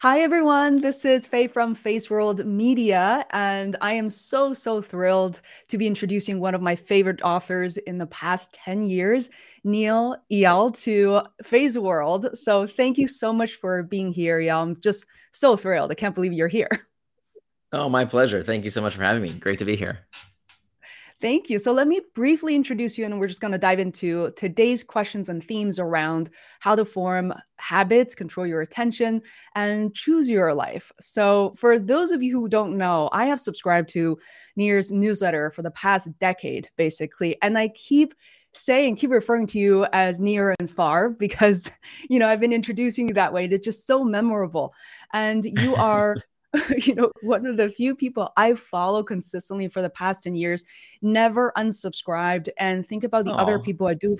Hi, everyone. This is Faye from Face World Media, and I am so, so thrilled to be introducing one of my favorite authors in the past 10 years, Nir Eyal, to Face World. So, thank you so much for being here, Eyal. I'm just so thrilled. I can't believe you're here. Oh, my pleasure. Thank you so much for having me. Great to be here. Thank you. So let me briefly introduce you, and we're just going to dive into today's questions and themes around how to form habits, control your attention, and choose your life. So, for those of you who don't know, I have subscribed to Nir's newsletter for the past decade, basically, and I keep saying, keep referring to you as near and far because, you know, I've been introducing you that way. It's just so memorable. And you are you know, one of the few people I follow consistently for the past 10 years, never unsubscribed. And think about the Aww. other people I do.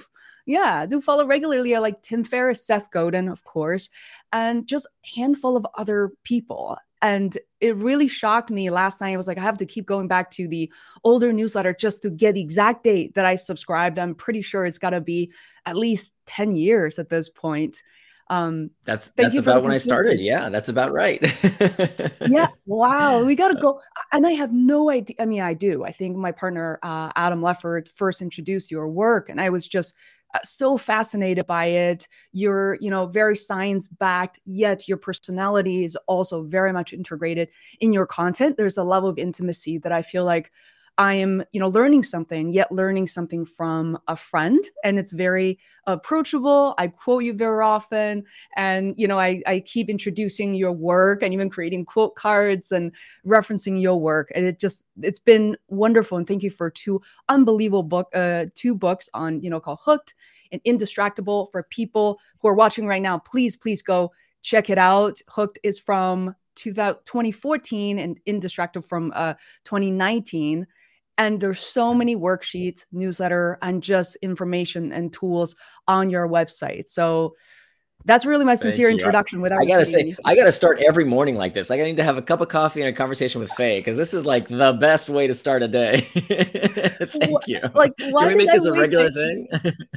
Yeah, I do follow regularly. I like Tim Ferriss, Seth Godin, of course, and just handful of other people. And it really shocked me last night. I was like, I have to keep going back to the older newsletter just to get the exact date that I subscribed. I'm pretty sure it's got to be at least 10 years at this point. Um, that's that's about when I started. Yeah, that's about right. yeah. Wow. We got to go. And I have no idea. I mean, I do. I think my partner, uh, Adam Leffert, first introduced your work, and I was just uh, so fascinated by it. You're, you know, very science backed, yet your personality is also very much integrated in your content. There's a level of intimacy that I feel like I am, you know, learning something, yet learning something from a friend. And it's very approachable. I quote you very often. And, you know, I, I keep introducing your work and even creating quote cards and referencing your work. And it just, it's been wonderful. And thank you for two unbelievable book, uh, two books on, you know, called Hooked and Indistractable for people who are watching right now. Please, please go check it out. Hooked is from 2014 and Indistractable from uh, 2019 and there's so many worksheets newsletter and just information and tools on your website. So that's really my sincere introduction without i gotta say i gotta start every morning like this. I need to have a cup of coffee and a conversation with faye because this is like the best way to start a day. Thank you. like can we make this a regular thing?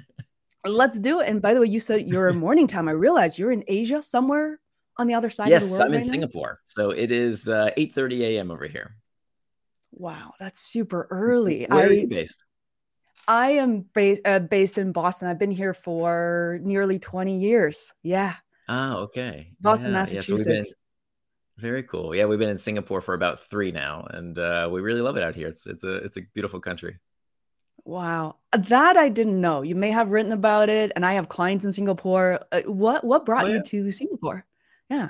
Let's do it. And by the way you said you're morning time. I realize you're in asia somewhere on the other side yes i'm in right singapore. Now? so it is uh, 8 30 a.m over here Wow, that's super early. Where I, are you based? I am based uh, based in Boston. I've been here for nearly 20 years. Yeah. Ah, okay. Boston, yeah, Massachusetts. Yeah, so been, very cool. Yeah, we've been in Singapore for about three now, and uh, we really love it out here. It's it's a it's a beautiful country. Wow, that I didn't know. You may have written about it, and I have clients in Singapore. Uh, what what brought oh, yeah. you to Singapore? Yeah.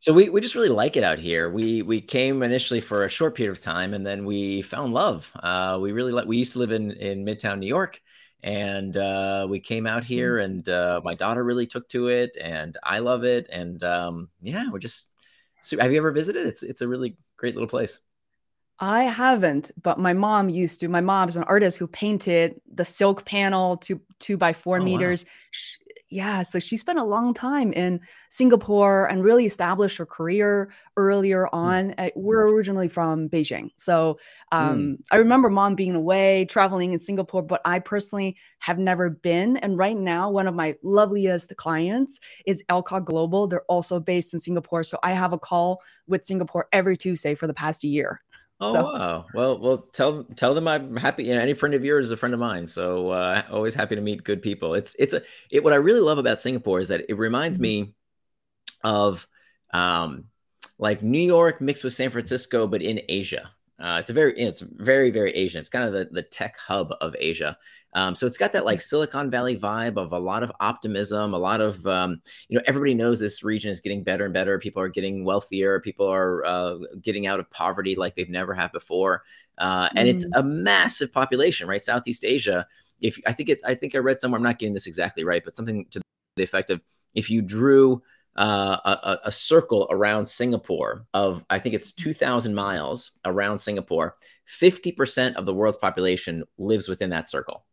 So we, we just really like it out here. We we came initially for a short period of time, and then we fell in love. Uh, we really like. We used to live in in Midtown New York, and uh, we came out here, mm. and uh, my daughter really took to it, and I love it, and um, yeah, we're just. Have you ever visited? It's it's a really great little place. I haven't, but my mom used to. My mom's an artist who painted the silk panel two two by four oh, meters. Wow. Yeah, so she spent a long time in Singapore and really established her career earlier mm. on. Mm. We're originally from Beijing. So um, mm. I remember mom being away, traveling in Singapore, but I personally have never been. And right now, one of my loveliest clients is Alcott Global. They're also based in Singapore. So I have a call with Singapore every Tuesday for the past year. Oh so. wow! Well, well, tell tell them I'm happy. You know, any friend of yours is a friend of mine, so uh, always happy to meet good people. It's it's a it. What I really love about Singapore is that it reminds mm-hmm. me of um, like New York mixed with San Francisco, but in Asia. Uh, it's a very it's very very Asian. It's kind of the the tech hub of Asia. Um, so it's got that like Silicon Valley vibe of a lot of optimism, a lot of um, you know everybody knows this region is getting better and better. People are getting wealthier. People are uh, getting out of poverty like they've never had before, uh, and mm. it's a massive population, right? Southeast Asia. If I think it's I think I read somewhere I'm not getting this exactly right, but something to the effect of if you drew uh, a, a, circle around Singapore of I think it's 2,000 miles around Singapore. 50% of the world's population lives within that circle.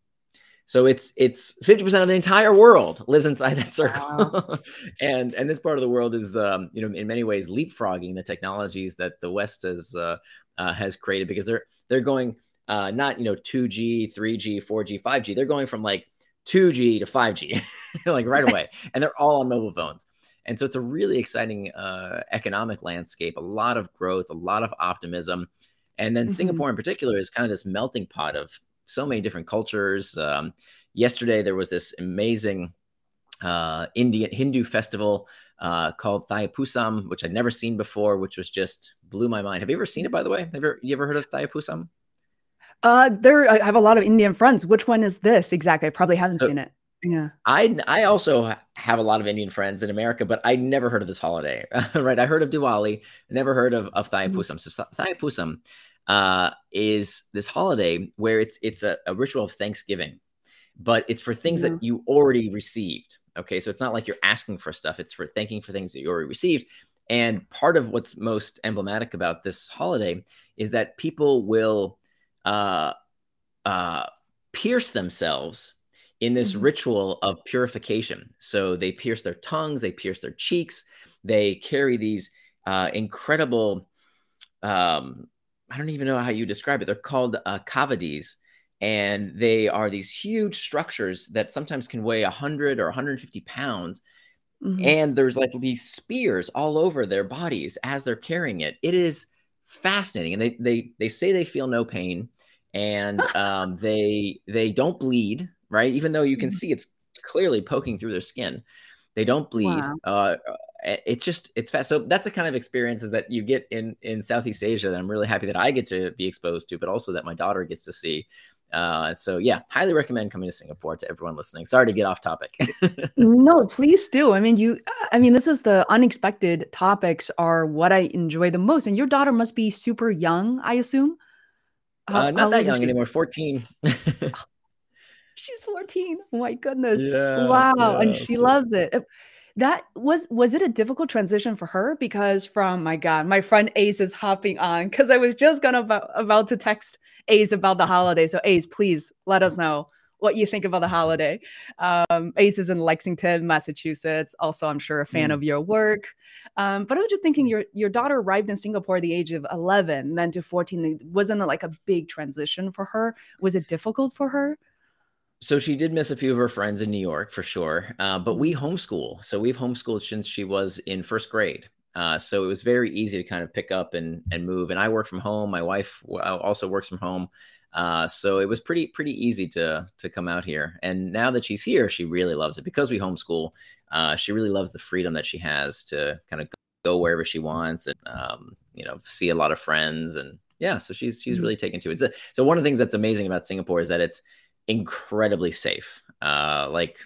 So it's it's 50% of the entire world lives inside that circle. Wow. and and this part of the world is um, you know in many ways leapfrogging the technologies that the West has uh, uh, has created because they're they're going uh, not you know 2G, 3G, 4G, 5G. They're going from like 2G to 5G like right away and they're all on mobile phones. And so it's a really exciting uh, economic landscape, a lot of growth, a lot of optimism. And then mm-hmm. Singapore in particular is kind of this melting pot of so many different cultures. Um, yesterday, there was this amazing uh, Indian Hindu festival uh, called Thaipusam, which I'd never seen before, which was just blew my mind. Have you ever seen it, by the way? Have you ever, you ever heard of Thaipusam? Uh, there, I have a lot of Indian friends. Which one is this exactly? I probably haven't so, seen it. Yeah. I I also have a lot of Indian friends in America, but I never heard of this holiday. right? I heard of Diwali, never heard of of Thai mm-hmm. Pusam. So Thaipusam uh, is this holiday where it's it's a, a, ritual of Thanksgiving, but it's for things yeah. that you already received. Okay, so it's not like you're asking for stuff; it's for thanking for things that you already received. And part of what's most emblematic about this holiday is that people will uh, uh, pierce themselves in this mm-hmm. ritual of purification. So they pierce their tongues, they pierce their cheeks, they carry these uh, incredible, um, I don't even know how you describe it. They're called uh, kavadis, and they are these huge structures that sometimes can weigh 100 or 150 pounds. Mm-hmm. And there's like these spears all over their bodies as they're carrying it. It is fascinating. And they they they say they feel no pain and um, they they don't bleed right? Even though you can mm-hmm. see it's clearly poking through their skin, they don't bleed. Wow. Uh, it's just it's fast. So that's the kind of experiences that you get in in Southeast Asia that I'm really happy that I get to be exposed to, but also that my daughter gets to see. Uh, so yeah, highly recommend coming to Singapore to everyone listening. Sorry to get off topic. no, please do. I mean, you. I mean, this is the unexpected topics are what I enjoy the most. And your daughter must be super young, I assume. How, uh, not that young anymore. Fourteen. she's 14 oh my goodness. Yeah, wow yeah, and she so. loves it. That was was it a difficult transition for her? Because from my god my friend ace is hopping on because i was just gonna about, about to text ace about the holiday. So ace please let us know what you think about the holiday. Um, ace is in lexington massachusetts also i'm sure a fan mm. of your work. Um, but i was just thinking your your daughter arrived in singapore at the age of 11 then to 14 it wasn't like a big transition for her. Was it difficult for her so she did miss a few of her friends in New York for sure, uh, but we homeschool. So we've homeschooled since she was in first grade. Uh, so it was very easy to kind of pick up and and move. And I work from home. My wife also works from home. Uh, so it was pretty pretty easy to to come out here. And now that she's here, she really loves it because we homeschool. Uh, she really loves the freedom that she has to kind of go wherever she wants and um, you know see a lot of friends and yeah. So she's she's mm-hmm. really taken to it. So, so one of the things that's amazing about Singapore is that it's incredibly safe. Uh, like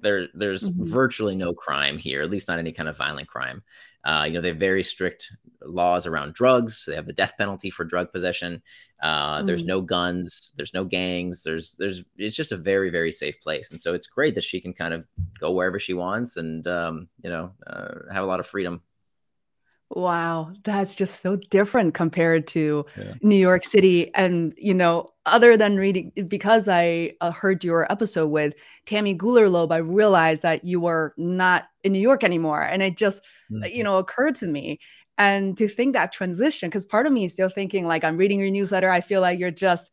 there, there's mm-hmm. virtually no crime here, at least not any kind of violent crime. Uh, you know, they have very strict laws around drugs. They have the death penalty for drug possession. Uh, mm. There's no guns. There's no gangs. There's, there's, it's just a very, very safe place. And so it's great that she can kind of go wherever she wants and, um, you know, uh, have a lot of freedom. Wow, that's just so different compared to yeah. New York City. And, you know, other than reading, because I uh, heard your episode with Tammy Gulerlob, I realized that you were not in New York anymore. And it just, mm-hmm. you know, occurred to me. And to think that transition, because part of me is still thinking, like, I'm reading your newsletter, I feel like you're just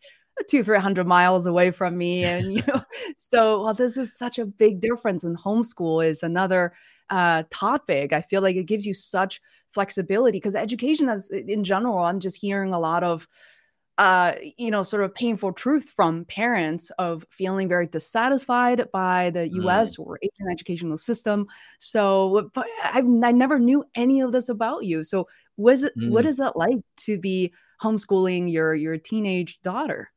two, 300 miles away from me. And, you know, so, well, this is such a big difference. And homeschool is another uh, topic. I feel like it gives you such flexibility because education as in general i'm just hearing a lot of uh, you know, sort of painful truth from parents of feeling very dissatisfied by the U.S. Mm. or Asian educational system. So, I, I never knew any of this about you. So, was it mm. what is it like to be homeschooling your your teenage daughter?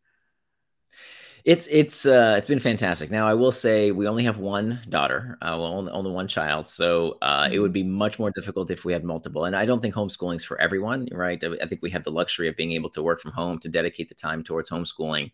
It's it's uh, it's been fantastic. Now I will say we only have one daughter, uh, well only, only one child, so uh, it would mm-hmm. be much more difficult if we had multiple. And I don't think homeschooling is for everyone, right? I, I, think we have the luxury of being able to work from home to dedicate the time towards homeschooling.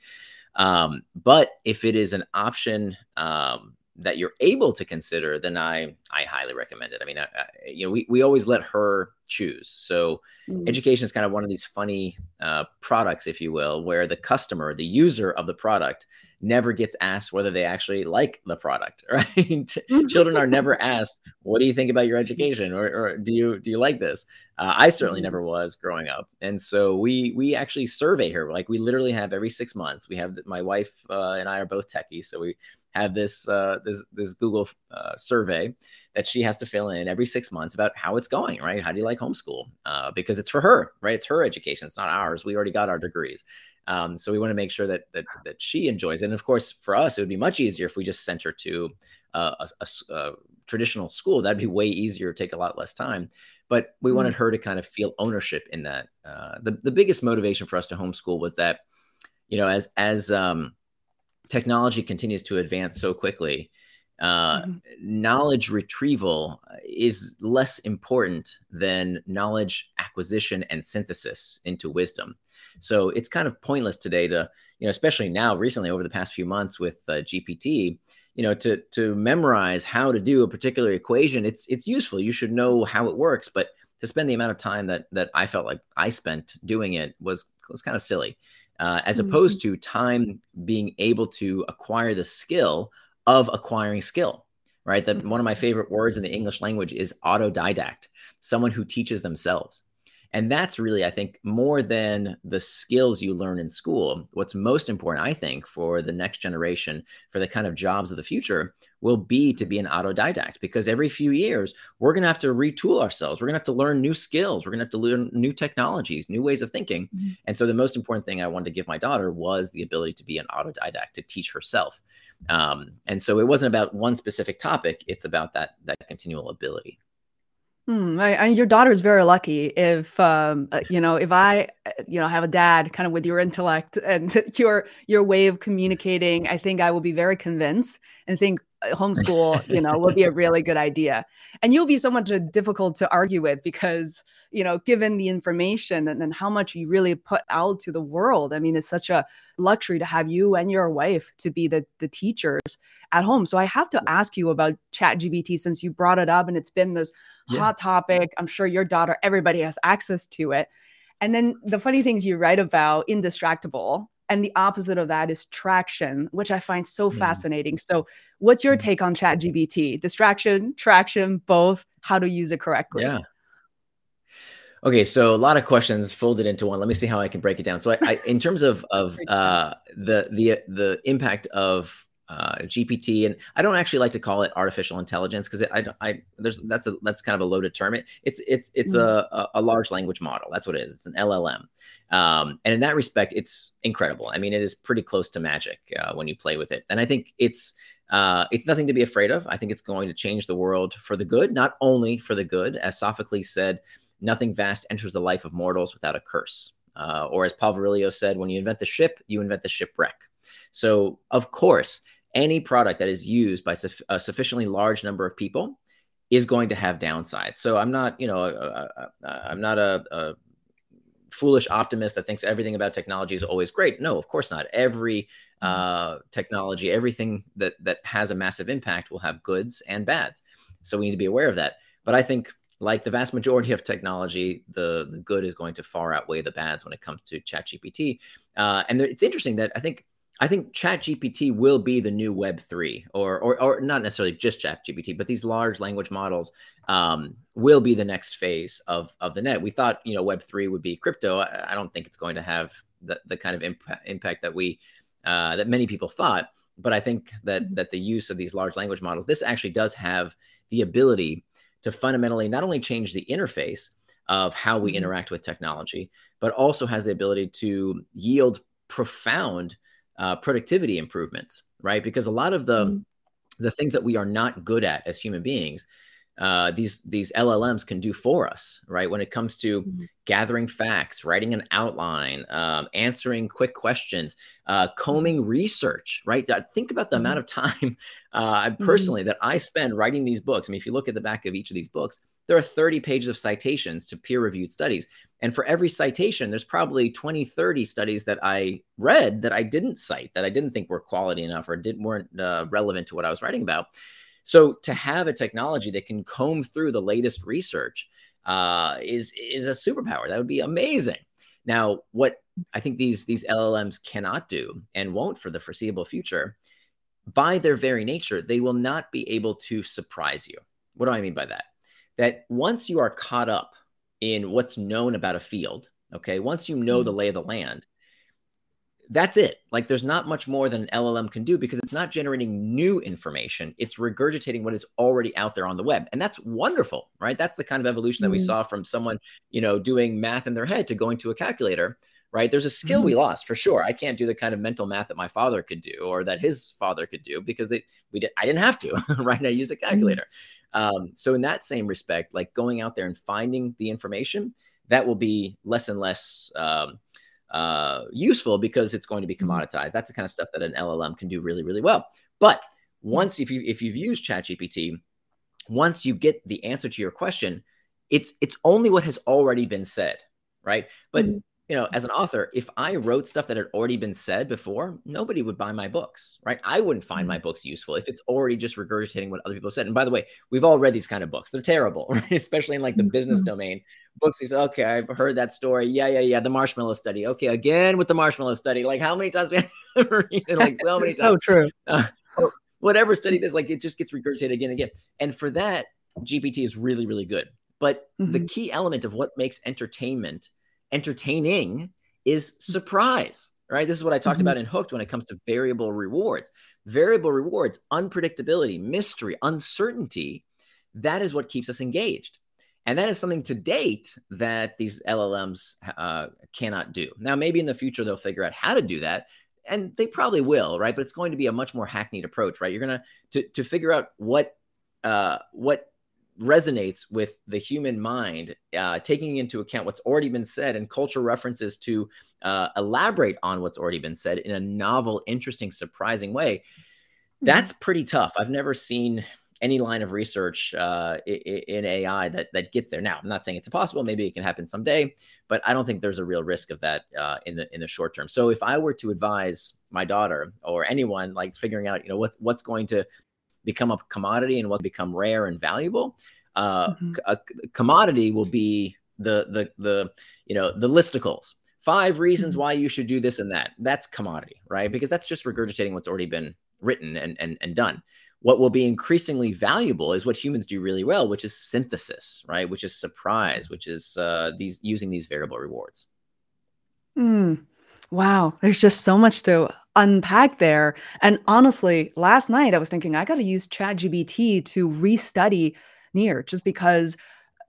Um, but if it is an option um, that you're able to consider, then I I highly recommend it. I mean, I, I, you know, we we always let her choose. So mm. education is kind of one of these funny uh, products, if you will, where the customer, the user of the product, never gets asked whether they actually like the product. Right? Children are never asked, "What do you think about your education?" or, or "Do you do you like this?" Uh, I certainly mm. never was growing up, and so we we actually survey her. Like we literally have every six months. We have my wife uh, and I are both techies, so we have this uh, this this Google uh, survey that she has to fill in every six months about how it's going. Right? How do you like homeschool? Uh, because it's for her, right? It's her education. It's not ours. We already got our degrees. Um, so we want to make sure that that that she enjoys it. And of course, for us, it would be much easier if we just sent her to uh, a, a, a, traditional school. That'd be way easier, take a lot less time. But we mm wanted her to kind of feel ownership in that. Uh, the the biggest motivation for us to homeschool was that, you know, as as um, technology continues to advance so quickly, uh, mm-hmm. knowledge retrieval is less important than knowledge acquisition and synthesis into wisdom. So it's kind of pointless today to, you know, especially now recently over the past few months with uh, GPT, you know, to to memorize how to do a particular equation. It's it's useful. You should know how it works, but to spend the amount of time that that I felt like I spent doing it was was kind of silly. Uh, as mm-hmm. opposed to time being able to acquire the skill of acquiring skill right that mm-hmm. one of my favorite words in the english language is autodidact someone who teaches themselves and that's really, I think, more than the skills you learn in school. What's most important, I think, for the next generation, for the kind of jobs of the future, will be to be an autodidact because every few years, we're going to have to retool ourselves. We're going to have to learn new skills. We're going to have to learn new technologies, new ways of thinking. Mm-hmm. And so, the most important thing I wanted to give my daughter was the ability to be an autodidact, to teach herself. Um, and so, it wasn't about one specific topic, it's about that, that continual ability. Hmm, and your daughter is very lucky if um, uh, you know if I uh, you know have a dad kind of with your intellect and your your way of communicating. I think I will be very convinced and think uh, homeschool you know will be a really good idea. And you'll be somewhat difficult to argue with because you know given the information and, and how much you really put out to the world. I mean, it's such a luxury to have you and your wife to be the the teachers at home. So I have to ask you about ChatGPT since you brought it up and it's been this yeah. hot topic. I'm sure your daughter, everybody has access to it. And then the funny things you write about indistractable and the opposite of that is traction, which I find so mm. fascinating. So, what's your mm. take on ChatGPT? Distraction, traction, both, how to use it correctly? Yeah. Okay, so a lot of questions folded into one. Let me see how I can break it down. So, I, I in terms of of uh, the the the impact of uh, GPT, and I don't actually like to call it artificial intelligence because I, I there's that's a that's kind of a loaded term. It, it's it's it's mm-hmm. a, a large language model. That's what it is. It's an LLM, um, and in that respect, it's incredible. I mean, it is pretty close to magic uh, when you play with it, and I think it's uh, it's nothing to be afraid of. I think it's going to change the world for the good, not only for the good, as Sophocles said, "Nothing vast enters the life of mortals without a curse." Uh, or as Paul Virilio said, when you invent the ship, you invent the shipwreck. So, of course, any product that is used by su- a sufficiently large number of people is going to have downsides. So I'm not, you know, I'm not a, a, foolish optimist that thinks everything about technology is always great. No, of course not. Every mm-hmm. uh, technology, everything that that has a massive impact will have goods and bads. So we need to be aware of that. But I think, like the vast majority of technology, the the good is going to far outweigh the bads when it comes to ChatGPT. Uh, and it's interesting that I think I think ChatGPT will be the new Web three, or, or or not necessarily just ChatGPT, but these large language models um, will be the next phase of of the net. We thought you know Web three would be crypto. I, I don't think it's going to have the, the kind of impact, impact that we uh, that many people thought. But I think that mm-hmm. that the use of these large language models, this actually does have the ability to fundamentally not only change the interface of how we mm-hmm. interact with technology, but also has the ability to yield profound uh, productivity improvements, right? Because a lot of the mm-hmm. the things that we are not good at as human beings, uh, these these LLMs can do for us, right? When it comes to mm-hmm. gathering facts, writing an outline, um, answering quick questions, uh, combing mm-hmm. research, right? Think about the mm-hmm. amount of time uh, mm-hmm. personally that I spend writing these books. I mean, if you look at the back of each of these books, there are 30 pages of citations to peer reviewed studies. And for every citation, there's probably 20, 30 studies that I read that I didn't cite, that I didn't think were quality enough or didn't weren't uh, relevant to what I was writing about. So to have a technology that can comb through the latest research uh, is is a superpower. That would be amazing. Now, what I think these these LLMs cannot do and won't for the foreseeable future, by their very nature, they will not be able to surprise you. What do I mean by that? That once you are caught up in what's known about a field. Okay. Once you know the mm-hmm. lay of the land, that's it. Like there's not much more than an LLM can do because it's not generating new information. It's regurgitating what is already out there on the web. And that's wonderful, right? That's the kind of evolution that we mm-hmm. saw from someone, you know, doing math in their head to going to a calculator, right? There's a skill mm-hmm. we lost for sure. I can't do the kind of mental math that my father could do or that his father could do because they we did I didn't have to, right? I used a mm-hmm. calculator. Mm-hmm. Um, so in that same respect, like going out there and finding the information, that will be less and less um, uh, useful because it's going to be mm-hmm. commoditized. That's the kind of stuff that an LLM can do really, really well. But once if you if you've used ChatGPT, once you get the answer to your question, it's it's only what has already been said, right? But mm-hmm you know, as an author, if I wrote stuff that had already been said before, nobody would buy my books, right? I wouldn't find my mm-hmm. books useful if it's already just regurgitating what other people said. And by the way, we've all read these kind of books. They're terrible, right? especially in like the business mm-hmm. domain. Books, you say, okay, I've heard that story. Yeah, yeah, yeah. The marshmallow study. Okay, again with the marshmallow study. Like how many times we have to read it? Like so many times. so true. Uh, whatever study does, like it just gets regurgitated again and again. And for that, GPT is really, really good. But mm-hmm. the key element of what makes entertainment entertaining is surprise, right? This is what I talked mm-hmm. about in Hooked when it comes to variable rewards. Variable rewards, unpredictability, mystery, uncertainty, that is what keeps us engaged. And that is something to date that these LLMs uh, cannot do. Now, maybe in the future they'll figure out how to do that, and they probably will, right? But it's going to be a much more hackneyed approach, right? You're gonna to to figure out what uh, what resonates with the human mind, uh, taking into account what's already been said and cultural references to uh, elaborate on what's already been said in a novel, interesting, surprising way. Hmm. That's pretty tough. I've never seen any line of research uh, in AI that that gets there. Now, I'm not saying it's impossible. Maybe it can happen someday, but I don't think there's a real risk of that uh, in the in the short term. So, if I were to advise my daughter or anyone like figuring out, you know, what's what's going to become a commodity and what become rare and valuable. Uh, mm-hmm. A commodity will be the the the you know the listicles. Five reasons mm-hmm. why you should do this and that. That's commodity, right? Because that's just regurgitating what's already been written and and, and done. What will be increasingly valuable is what humans do really well, which is synthesis, right? Which is surprise, which is uh, these using these variable rewards. Mm. Wow, there's just so much to unpack there. And honestly, last night I was thinking I got to use ChatGPT to restudy Nir just because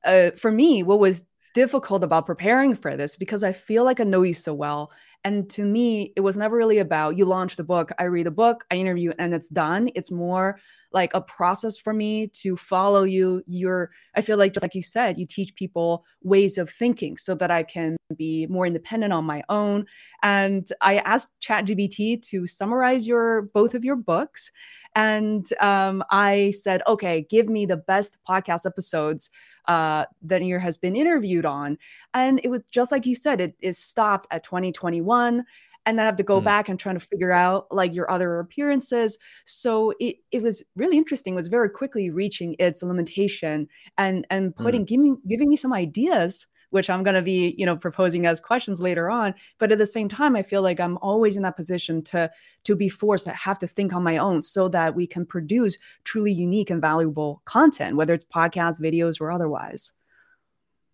uh, for me, what was difficult about preparing for this because I feel like I know you so well. And to me, it was never really about you launch the book, I read the book, I interview, and it's done. It's more like a process for me to follow you. You're, I feel like, just like you said, you teach people ways of thinking so that I can be more independent on my own. And I asked ChatGPT to summarize your both of your books. And um, I said, okay, give me the best podcast episodes uh, that Nir has been interviewed on. And it was just like you said, it, it stopped at 2021 and then have to go mm. back and trying to figure out like your other appearances. So it it was really interesting. It was very quickly reaching its limitation and and putting mm. giving giving me some ideas which I'm going to be, you know, proposing as questions later on. But at the same time, I feel like I'm always in that position to to be forced to have to think on my own so that we can produce truly unique and valuable content, whether it's podcasts, videos, or otherwise.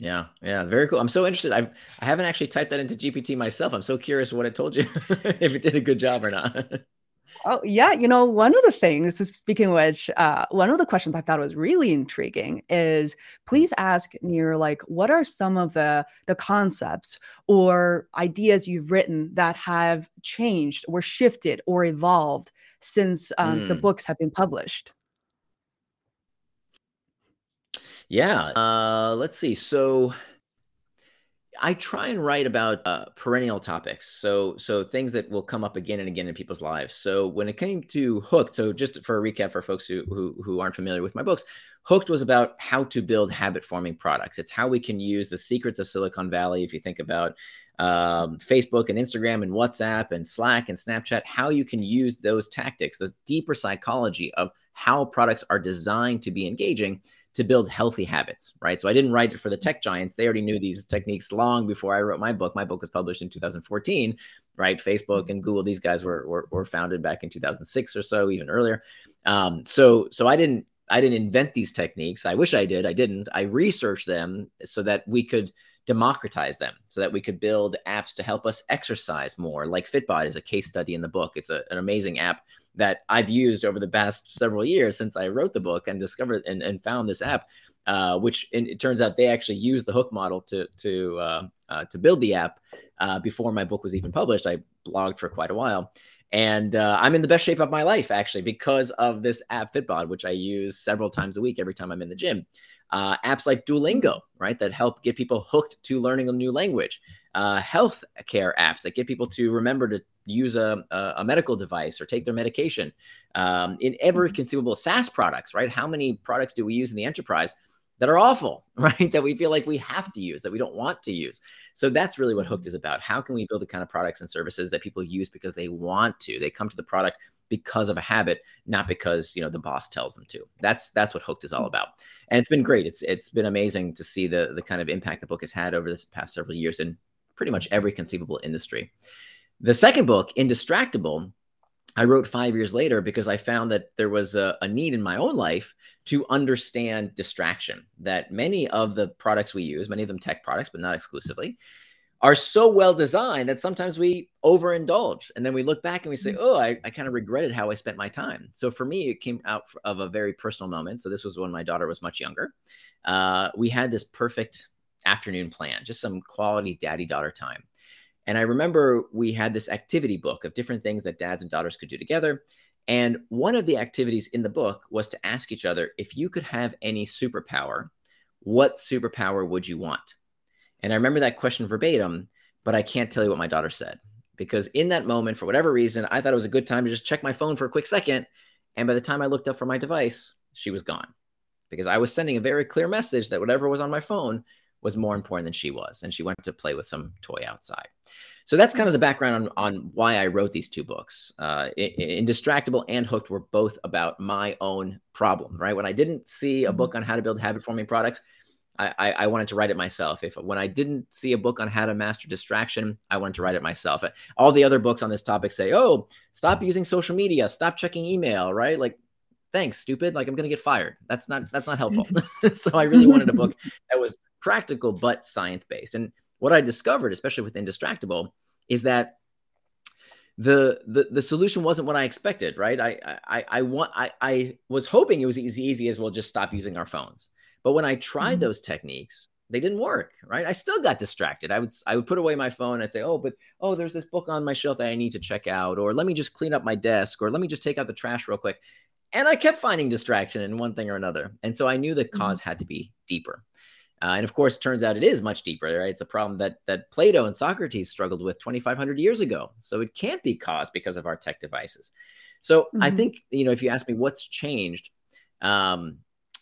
Yeah, yeah, very cool. I'm so interested. I I haven't actually typed that into GPT myself. I'm so curious what it told you, if it did a good job or not. Oh yeah, you know, one of the things, speaking of which, uh, one of the questions I thought was really intriguing is please ask Nir like what are some of the the concepts or ideas you've written that have changed or shifted or evolved since um, mm. the hmm. books have been published. Yeah. Uh, let's see. So I try and write about uh, perennial topics. So so things that will come up again and again in people's lives. So when it came to Hooked, so just for a recap for folks who who, who aren't familiar with my books, Hooked was about how to build habit forming products. It's how we can use the secrets of Silicon Valley. If you think about um, Facebook and Instagram and WhatsApp and Slack and Snapchat, how you can use those tactics, the deeper psychology of how products are designed to be engaging to build healthy habits, right? So I didn't write it for the tech giants. They already knew these techniques long before I wrote my book. My book was published in 2014, right? Facebook and Google, these guys were were, were founded back in 2006 or so, even earlier. Um, so so I didn't I didn't invent these techniques. I wish I did. I didn't. I researched them so that we could democratize them so that we could build apps to help us exercise more. Like Fitbod is a case study in the book. It's a, an amazing app that I've used over the past several years since I wrote the book and discovered and, and found this app. Uh, which it turns out they actually used the hook model to to uh, uh, to build the app uh, before my book was even published. I blogged for quite a while, and uh, I'm in the best shape of my life actually because of this app Fitbod, which I use several times a week every time I'm in the gym. Uh, apps like Duolingo, right, that help get people hooked to learning a new language. Uh, health care apps that get people to remember to use a, a, a medical device or take their medication. Um, in every mm-hmm. conceivable SaaS products, right? How many products do we use in the enterprise that are awful, right? That we feel like we have to use, that we don't want to use. So that's really what Hooked mm-hmm. is about. How can we build the kind of products and services that people use because they want to? They come to the product because of a habit, not because you know the boss tells them to. That's that's what Hooked is all mm-hmm. about. And it's been great. It's it's been amazing to see the the kind of impact the book has had over this past several years in pretty much every conceivable industry. The second book, Indistractable, I wrote five years later because I found that there was a, a, need in my own life to understand distraction. That many of the products we use, many of them tech products, but not exclusively, are so well designed that sometimes we overindulge. And then we look back and we say, mm. oh, I, I kind of regretted how I spent my time. So for me, it came out of a very personal moment. So this was when my daughter was much younger. Uh, we had this perfect afternoon plan, just some quality daddy daughter time. And I remember we had this activity book of different things that dads and daughters could do together. And one of the activities in the book was to ask each other if you could have any superpower, what superpower would you want? And I remember that question verbatim, but I can't tell you what my daughter said because in that moment, for whatever reason, I thought it was a good time to just check my phone for a quick second. And by the time I looked up from my device, she was gone because I was sending a very clear message that whatever was on my phone was more important than she was. And she went to play with some toy outside. So that's kind of the background on, on why I wrote these two books. Uh, Indistractable and Hooked were both about my own problem, right? When I didn't see a mm-hmm. book on how to build habit forming products, I, I, I, wanted to write it myself. If when I didn't see a book on how to master distraction, I wanted to write it myself. All the other books on this topic say, "Oh, stop using social media, stop checking email," right? Like, thanks, stupid. Like I'm going to get fired. That's not that's not helpful. so I really wanted a book that was practical but science based. And what I discovered, especially with Indistractable, is that the the the solution wasn't what I expected. Right? I I I want I I was hoping it was as easy as well just stop using our phones. But when I tried mm-hmm. those techniques, they didn't work. Right? I still got distracted. I would I would put away my phone and I'd say, oh, but oh, there's this book on my shelf that I need to check out, or let me just clean up my desk, or let me just take out the trash real quick. And I kept finding distraction in one thing or another. And so I knew the mm-hmm. cause mm-hmm. had to be deeper. Uh, and of course, turns out it is much deeper. Right? It's a problem that that Plato and Socrates struggled with 2,500 years ago. So it can't be caused because of our tech devices. So mm-hmm. I think you know, if you ask me what's changed um,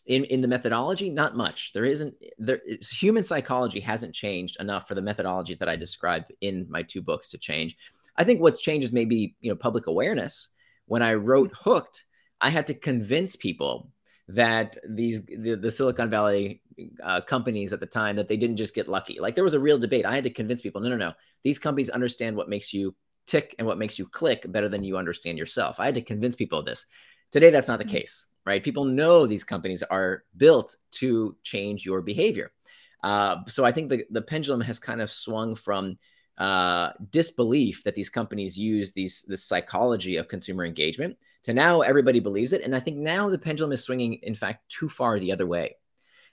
in in the methodology, not much. There isn't. There human psychology hasn't changed enough for the methodologies that I describe in my two books to change. I think what's changed is maybe you know public awareness. When I wrote Hooked, I had to convince people that these the, the Silicon Valley uh, companies at the time that they didn't just get lucky. Like there was a real debate. I had to convince people, no, no, no. These companies understand what makes you tick and what makes you click better than you understand yourself. I had to convince people of this. Today, that's not the mm-hmm. case, right? People know these companies are built to change your behavior. Uh, so I think the, the pendulum has kind of swung from uh, disbelief that these companies use these this psychology of consumer engagement to now everybody believes it. And I think now the pendulum is swinging, in fact, too far the other way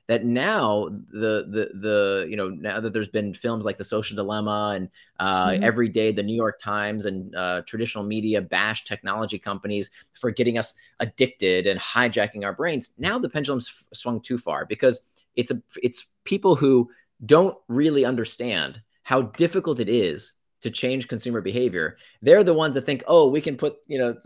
that now the the the you know now that there's been films like the social dilemma and uh, mm-hmm. every day the new york times and uh, traditional media bash technology companies for getting us addicted and hijacking our brains now the pendulum's swung too far because it's a it's people who don't really understand how difficult it is to change consumer behavior they're the ones that think oh we can put you know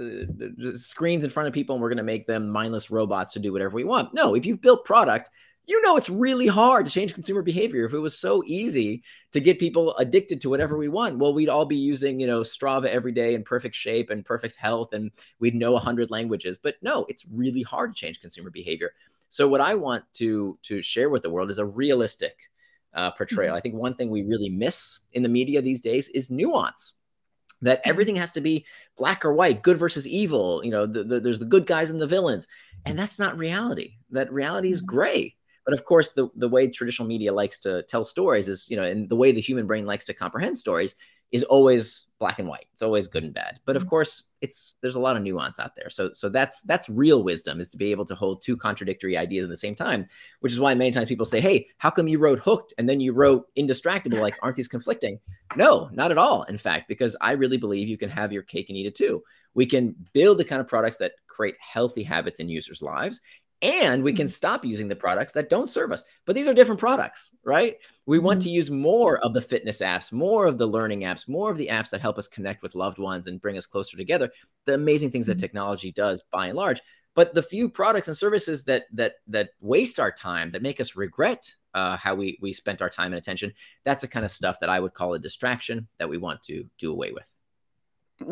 screens in front of people and we're going to make them mindless robots to do whatever we want no if you've built product you know it's really hard to change consumer behavior if it was so easy to get people addicted to whatever we want well we'd all be using you know strava every day in perfect shape and perfect health and we'd know 100 languages but no it's really hard to change consumer behavior so what i want to to share with the world is a realistic uh, portrayal mm-hmm. i think one thing we really miss in the media these days is nuance that mm-hmm. everything has to be black or white, good versus evil. You know, the, the, there's the good guys and the villains, and that's not reality. That reality is mm-hmm. gray But of course, the, the way traditional media likes to tell stories is, you know, and the way the human brain likes to comprehend stories is always black and white. It's always good and bad. But of mm-hmm. course, it's there's a lot of nuance out there. So so that's that's real wisdom is to be able to hold two contradictory ideas at the same time, which is why many times people say, "Hey, how come you wrote hooked and then you wrote indistractable? Like aren't these conflicting?" No, not at all. In fact, because I really believe you can have your cake and eat it too. We can build the kind of products that create healthy habits in users' lives and we can mm-hmm. stop using the products that don't serve us. But these are different products, right? We want mm-hmm. to use more of the fitness apps, more of the learning apps, more of the apps that help us connect with loved ones and bring us closer together. The amazing things that mm-hmm. technology does by and large. But the few products and services that that that waste our time, that make us regret uh, how we we spent our time and attention, that's the kind of stuff that I would call a distraction that we want to do away with.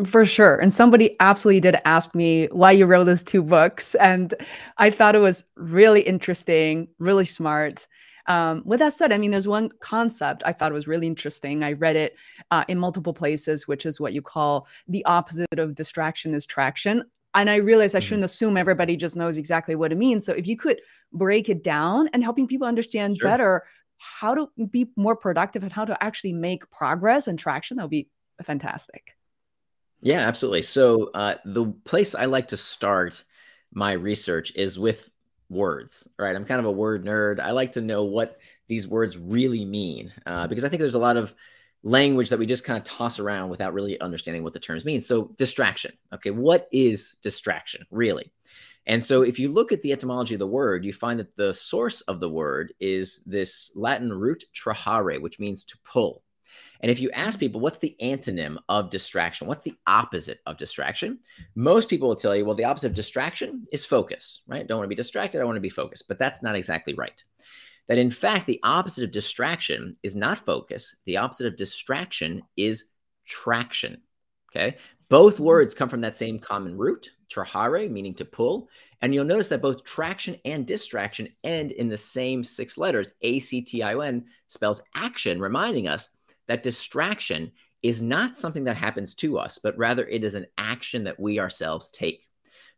For sure. And somebody absolutely did ask me why you wrote those two books. And I thought it was really interesting, really smart. Um, with that said, I mean, there's one concept I thought was really interesting. I read it uh, in multiple places, which is what you call the opposite of distraction is traction. And I realized I mm-hmm. shouldn't assume everybody just knows exactly what it means. So if you could break it down and helping people understand sure. better how to be more productive and how to actually make progress and traction, that would be fantastic. Yeah, absolutely. So uh, the place I like to start my research is with words. Right, I'm kind of a word nerd. I like to know what these words really mean uh, because I think there's a lot of language that we just kind of toss around without really understanding what the terms mean. So distraction. Okay, what is distraction really? And so if you look at the etymology of the word, you find that the source of the word is this Latin root trahere, which means to pull. And if you ask people, what's the antonym of distraction? What's the opposite of distraction? Most people will tell you, well, the opposite of distraction is focus, right? Don't want to be distracted. I want to be focused. But that's not exactly right. That in fact, the opposite of distraction is not focus. The opposite of distraction is traction. Okay. Both words come from that same common root, trahere, meaning to pull. And you'll notice that both traction and distraction end in the same six letters. A C T I O N spells action, reminding us that distraction is not something that happens to us, but rather it is an action that we ourselves take.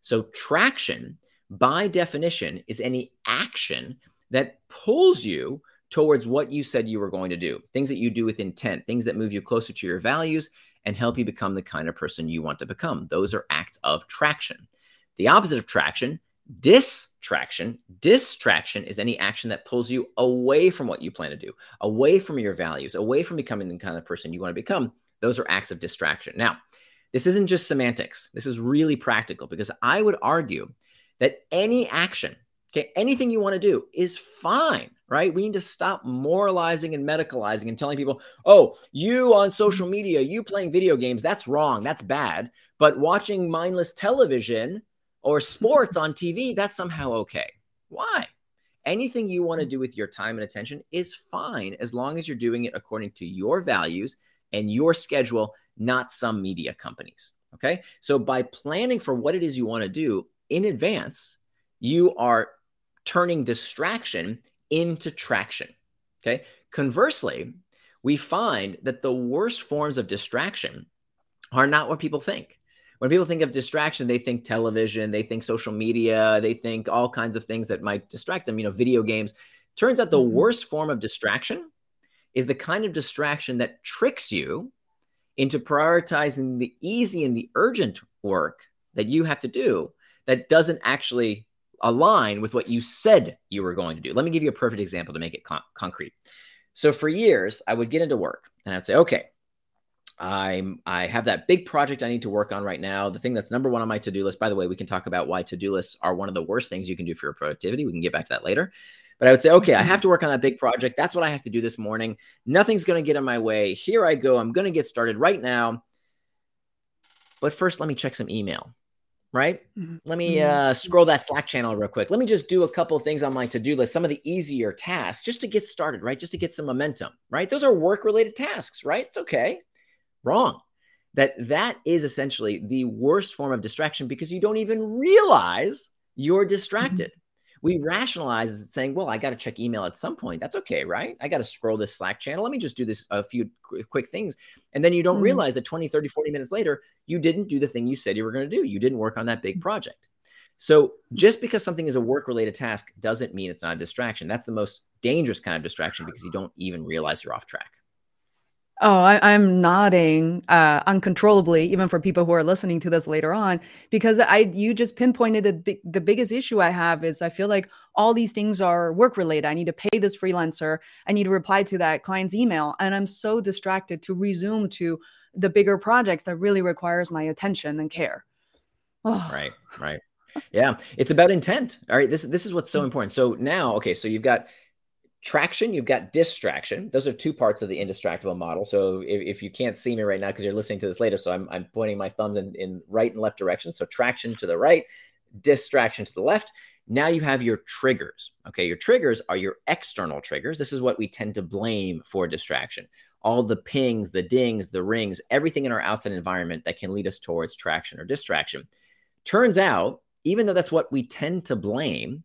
So, traction, by definition, is any action that pulls you towards what you said you were going to do, things that you do with intent, things that move you closer to your values and help you become the kind of person you want to become. Those are acts of traction. The opposite of traction Distraction, distraction is any action that pulls you away from what you plan to do, away from your values, away from becoming the kind of person you want to become. Those are acts of distraction. Now, this isn't just semantics. This is really practical because I would argue that any action, okay, anything you want to do is fine, right? We need to stop moralizing and medicalizing and telling people, oh, you on social media, you playing video games, that's wrong, that's bad. But watching mindless television, or sports on TV, that's somehow okay. Why? Anything you want to do with your time and attention is fine as long as you're doing it according to your values and your schedule, not some media companies. Okay. So by planning for what it is you want to do in advance, you are turning distraction into traction. Okay. Conversely, we find that the worst forms of distraction are not what people think when people think of distraction, they think television, they think social media, they think all kinds of things that might distract them, you know, video games. Turns out the mm-hmm. worst form of distraction is the kind of distraction that tricks you into prioritizing the easy and the urgent work that you have to do that doesn't actually align with what you said you were going to do. Let me give you a perfect example to make it con- concrete. So for years, I would get into work and I'd say, okay, I'm I have that big project I need to work on right now. The thing that's number one on my to-do list. By the way, we can talk about why to-do lists are one of the worst things you can do for your productivity. We can get back to that later. But I would say, okay, I mm-hmm. have to work on that big project. That's what I have to do this morning. Nothing's going to get in my way. Here I go. I'm going to get started right now. But first, let me check some email. Right? Mm-hmm. Let me mm-hmm. uh, scroll that Slack channel real quick. Let me just do a couple of things on my to-do list, some of the easier tasks, just to get started, right? Just to get some momentum, right? Those are work-related tasks, right? It's okay wrong that that is essentially the worst form of distraction because you don't even realize you're distracted mm-hmm. we rationalize as saying well i got to check email at some point that's okay right i got to scroll this slack channel let me just do this a few quick things and then you don't mm-hmm. realize that 20 30 40 minutes later you didn't do the thing you said you were going to do you didn't work on that big mm-hmm. project So just because something is a work related task doesn't mean it's not a distraction. That's the most dangerous kind of distraction because you don't even realize you're off track. Oh, I, am nodding uh, uncontrollably, even for people who are listening to this later on, because I you just pinpointed the the biggest issue I have is I feel like all these things are work related. I need to pay this freelancer. I need to reply to that client's email, and I'm so distracted to resume to the bigger projects that really requires my attention and care. Oh. Right, right. Yeah, it's about intent. All right, this this is what's so mm. important. So now, okay, so you've got traction, you've got distraction. Those are two parts of the indistractable model. So if, if you can't see me right now because you're listening to this later, so I'm, I'm pointing my thumbs in, in right and left direction. So traction to the right, distraction to the left. Now you have your triggers. Okay, your triggers are your external triggers. This is what we tend to blame for distraction. All the pings, the dings, the rings, everything in our outside environment that can lead us towards traction or distraction. Turns out, even though that's what we tend to blame,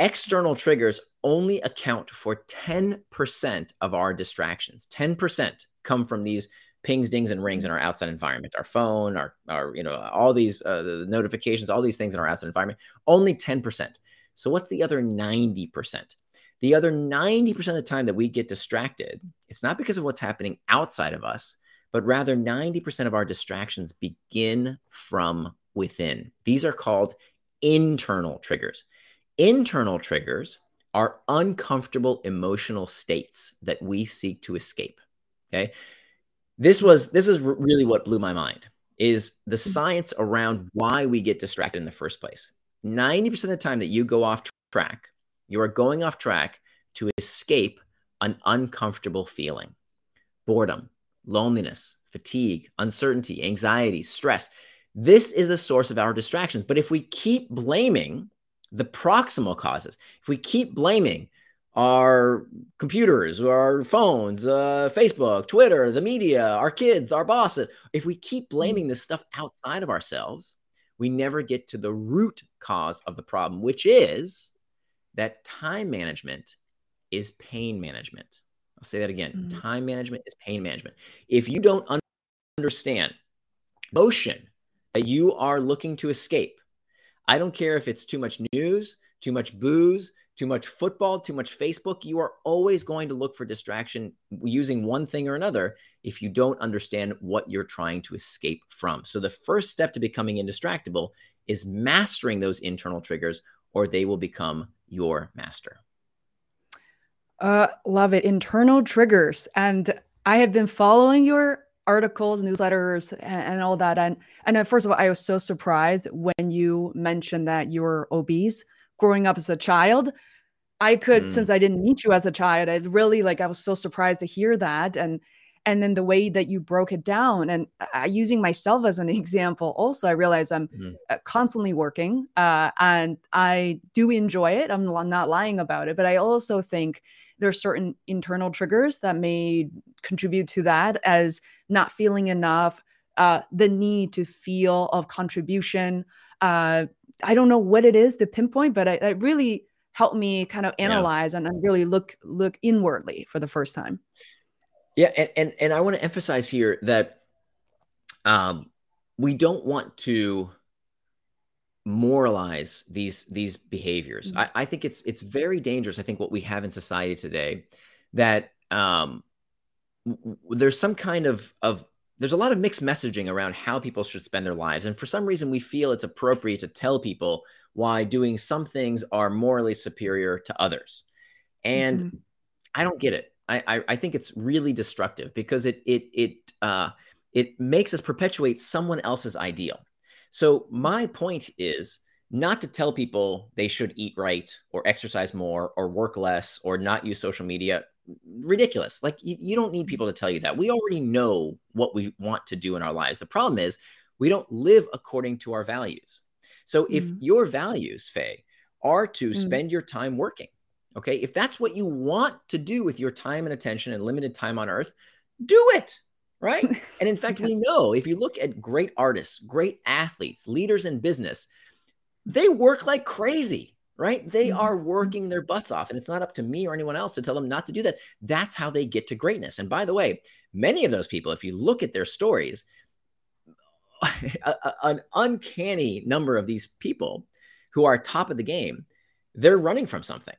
external triggers only account for 10% of our distractions. 10% come from these pings, dings, and rings in our outside environment, our phone, our, our you know, all these uh, the notifications, all these things in our outside environment, only 10%. So what's the other 90%? The other 90% of the time that we get distracted, it's not because of what's happening outside of us, but rather 90% of our distractions begin from within. These are called internal triggers. Internal triggers are uncomfortable emotional states that we seek to escape. Okay. This was this is really what blew my mind is the mm-hmm. science around why we get distracted in the first place. 90% of the time that you go off track, you are going off track to escape an uncomfortable feeling. Boredom, loneliness, fatigue, uncertainty, anxiety, stress. This is the source of our distractions. But if we keep blaming the proximal causes. If we keep blaming our computers, our phones, uh, Facebook, Twitter, the media, our kids, our bosses, if we keep hmm. blaming this stuff outside of ourselves, we never get to the root cause of the problem, which is that time management is pain management. I'll say that again. Mm-hmm. Time management is pain management. If you don't understand motion that you are looking to escape, I don't care if it's too much news, too much booze, too much football, too much Facebook. You are always going to look for distraction using one thing or another if you don't understand what you're trying to escape from. So, the first step to becoming indistractable is mastering those internal triggers, or they will become your master. Uh, love it. Internal triggers. And I have been following your articles, newsletters, and, and, all that. And and first of all, I was so surprised when you mentioned that you were obese growing up as a child. I could, mm. since I didn't meet you as a child, I really like I was so surprised to hear that. And and then the way that you broke it down and uh, using myself as an example also i realize i'm mm. constantly working uh, and i do enjoy it i'm not lying about it but i also think there's certain internal triggers that may contribute to that as not feeling enough, uh, the need to feel of contribution. Uh, I don't know what it is to pinpoint, but it, it really helped me kind of analyze yeah. and, and really look look inwardly for the first time. Yeah, and and, and I want to emphasize here that um, we don't want to moralize these these behaviors. Mm-hmm. I, I, think it's it's very dangerous. I think what we have in society today that um, there's some kind of of there's a lot of mixed messaging around how people should spend their lives and for some reason we feel it's appropriate to tell people why doing some things are morally superior to others and mm-hmm. i don't get it I, I, I think it's really destructive because it it it uh it makes us perpetuate someone else's ideal so my point is not to tell people they should eat right or exercise more or work less or not use social media ridiculous. Like you, you don't need people to tell you that. We already know what we want to do in our lives. The problem is we don't live according to our values. So mm-hmm. if your values, Faye, are to mm-hmm. spend your time working, okay, if that's what you want to do with your time and attention and limited time on earth, do it. Right. and in fact, we know if you look at great artists, great athletes, leaders in business, they work like crazy right? They mm-hmm. are working their butts off, and it's not up to me or anyone else to tell them not to do that. That's how they get to greatness. And by the way, many of those people, if you look at their stories, a, a, an uncanny number of these people who are top of the game, they're running from something.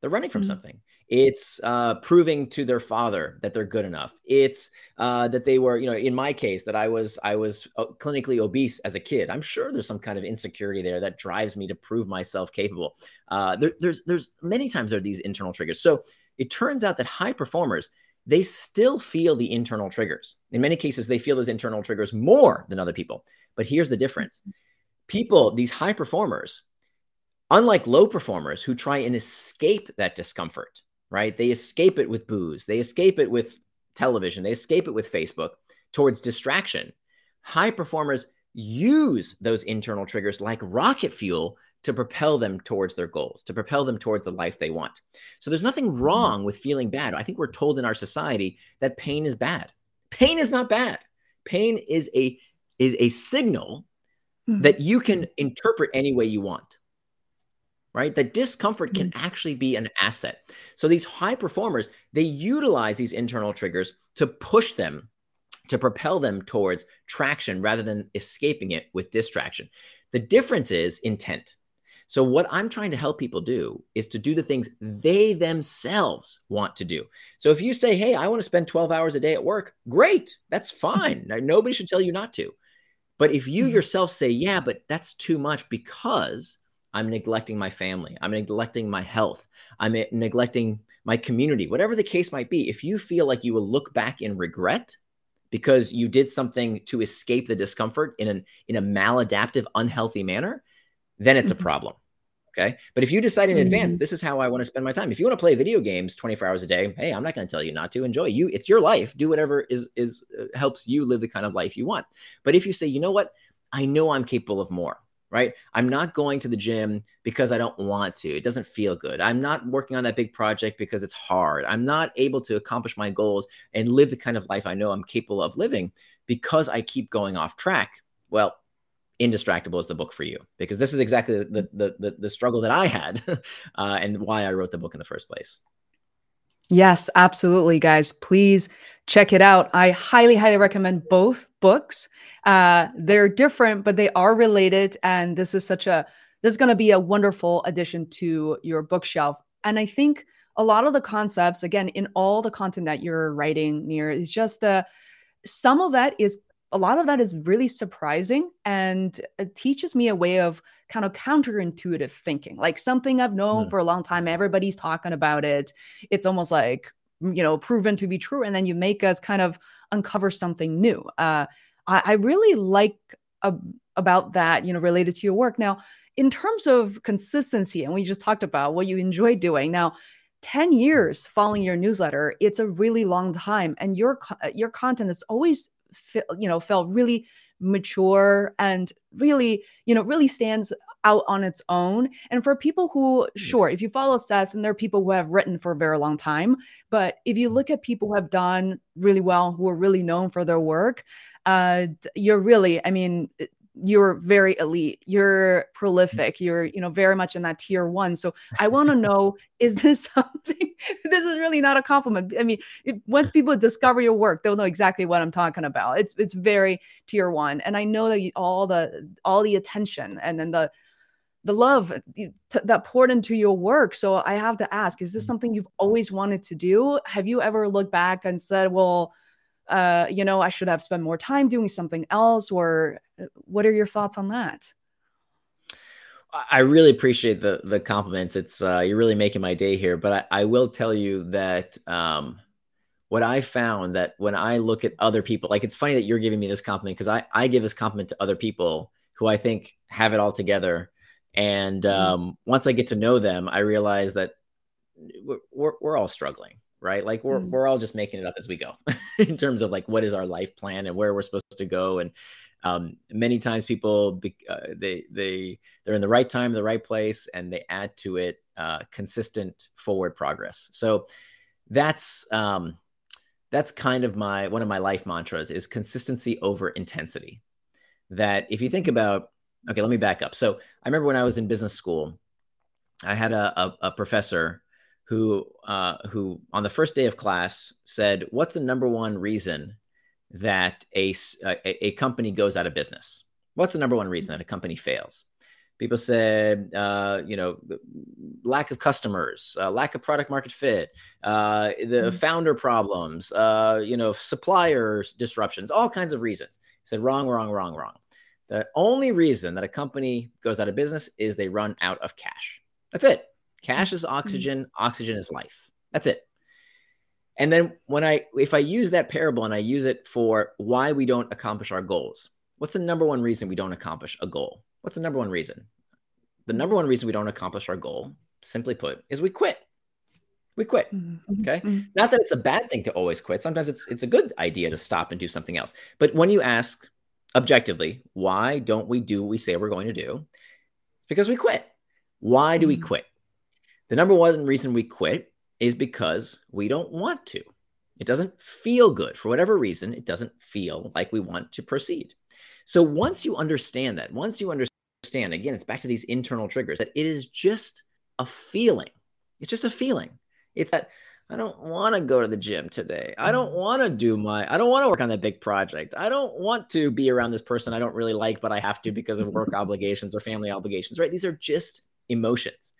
They're running from mm-hmm. something. It's uh, proving to their father that they're good enough. It's uh, that they were, you know, in my case, that I was I was uh, clinically obese as a kid. I'm sure there's some kind of insecurity there that drives me to prove myself capable. Uh, there, there's there's many times there are these internal triggers. So it turns out that high performers they still feel the internal triggers. In many cases, they feel those internal triggers more than other people. But here's the difference: people, these high performers, unlike low performers who try and escape that discomfort right? They escape it with booze, they escape it with television, they escape it with Facebook towards distraction. High performers use those internal triggers like rocket fuel to propel them towards their goals, to propel them towards the life they want. So there's nothing mm-hmm. wrong with feeling bad. I think we're told in our society that pain is bad. Pain is not bad. Pain is a is a signal mm-hmm. that you can interpret any way you want right? That discomfort can mm. actually be an asset. So these high performers, they utilize these internal triggers to push them, to propel them towards traction rather than escaping it with distraction. The difference is intent. So, what I'm trying to help people do is to do the things they themselves want to do. So, if you say, Hey, I want to spend 12 hours a day at work, great, that's fine. Nobody should tell you not to. But if you mm-hmm. yourself say, Yeah, but that's too much because I'm neglecting my family. I'm neglecting my health. I'm neglecting my community, whatever the case might be. If you feel like you will look back in regret because you did something to escape the discomfort in an in a maladaptive, unhealthy manner, then it's a mm-hmm. problem. Okay. But if you decide in advance, mm-hmm. this is how I want to spend my time. If you want to play video games 24 hours a day, hey, I'm not going to tell you not to enjoy you. It's your life. Do whatever is is uh, helps you live the kind of life you want. But if you say, you know what, I know I'm capable of more right? I'm not going to the gym because I don't want to. It doesn't feel good. I'm not working on that big project because it's hard. I'm not able to accomplish my goals and live the kind of life I know I'm capable of living because I keep going off track. Well, Indistractable is the book for you because this is exactly the the the, the struggle that I had uh, and why I wrote the book in the first place. Yes, absolutely, guys. Please check it out. I highly, highly recommend both books. Uh, they're different, but they are related. And this is such a, this is going to be a wonderful addition to your bookshelf. And I think a lot of the concepts, again, in all the content that you're writing Nir, is just the, some of that is, a lot of that is really surprising and it teaches me a way of kind of counterintuitive thinking, like something I've known mm. for a long time. Everybody's talking about it. It's almost like, you know, proven to be true. And then you make us kind of uncover something new. Uh, I, I really like uh, about that, you know, related to your work. Now, in terms of consistency, and we just talked about what you enjoy doing. Now, 10 years following your newsletter, it's a really long time. And your uh, your content has always, you know, felt really mature and really, you know, really stands out on its own. And for people who, sure, if you follow Seth, and there are people who have written for a very long time, but if you look at people who have done really well, who are really known for their work, uh, you're really, I mean, you're very elite you're prolific you're you know very much in that tier one. So i want to know is this something this is really not a compliment. I mean once people discover your work they'll know exactly what i'm talking about. It's it's very tier one. And i know that you, all the all the attention and then the the love t- that poured into your work. So i have to ask is this mm. something you've always wanted to do? Have you ever looked back and said well uh, you know, I should have spent more time doing something else? Or uh, what are your thoughts on that? I really appreciate the the compliments. It's uh, you're really making my day here. But I, I will tell you that um, what I found that when I look at other people, like it's funny that you're giving me this compliment because I I give this compliment to other people who I think have it all together. And mm-hmm. um, mm-hmm. once I get to know them, I realize that we're, we're, we're all struggling right? Like we're mm. we're all just making it up as we go in terms of like what is our life plan and where we're supposed to go. And um, many times people uh, they they they're in the right time, the right place, and they add to it uh, consistent forward progress. So that's um, that's kind of my one of my life mantras is consistency over intensity. That if you think about okay, let me back up. So I remember when I was in business school, I had a, a, a professor who uh, who on the first day of class said, "What's the number one reason that a, a, a company goes out of business? What's the number one reason that a company fails?" People said, uh, you know, lack of customers, uh, lack of product market fit, uh, the mm-hmm. founder problems, uh, you know, supplier disruptions, all kinds of reasons. He said, wrong, wrong, wrong, wrong. The only reason that a company goes out of business is they run out of cash. That's it. Cash is mm-hmm. oxygen, oxygen is life. That's it. And then when I if I use that parable and I use it for why we don't accomplish our goals, what's the number one reason we don't accomplish a goal? What's the number one reason? The number one reason we don't accomplish our goal, simply put, is we quit. We quit. Mm-hmm. Okay. Mm-hmm. Not that it's a bad thing to always quit. Sometimes it's it's a good idea to stop and do something else. But when you ask objectively, why don't we do what we say we're going to do? It's because we quit. Why do we mm-hmm. quit? The number one reason we quit is because we don't want to. It doesn't feel good. For whatever reason, it doesn't feel like we want to proceed. So once you understand that, once you understand, again, it's back to these internal triggers that it is just a feeling. It's just a feeling. It's that I don't want to go to the gym today. I don't mm-hmm. want to do my, I don't want to work on that big project. I don't want to be around this person I don't really like, but I have to because of work obligations or family obligations, right? These are just emotions.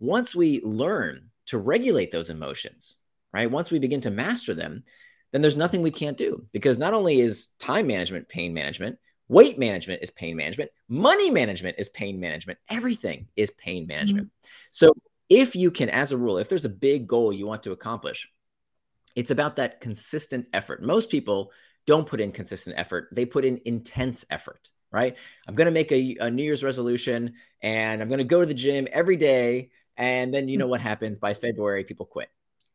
Once we learn to regulate those emotions, right? Once we begin to master them, then there's nothing we can't do because not only is time management pain management, weight management is pain management, money management is pain management, everything is pain management. Mm-hmm. So if you can, as a rule, if there's a big goal you want to accomplish, it's about that consistent effort. Most people don't put in consistent effort, they put in intense effort, right? I'm going to make a, a New Year's resolution and I'm going to go to the gym every day and then you know what happens by February, people quit,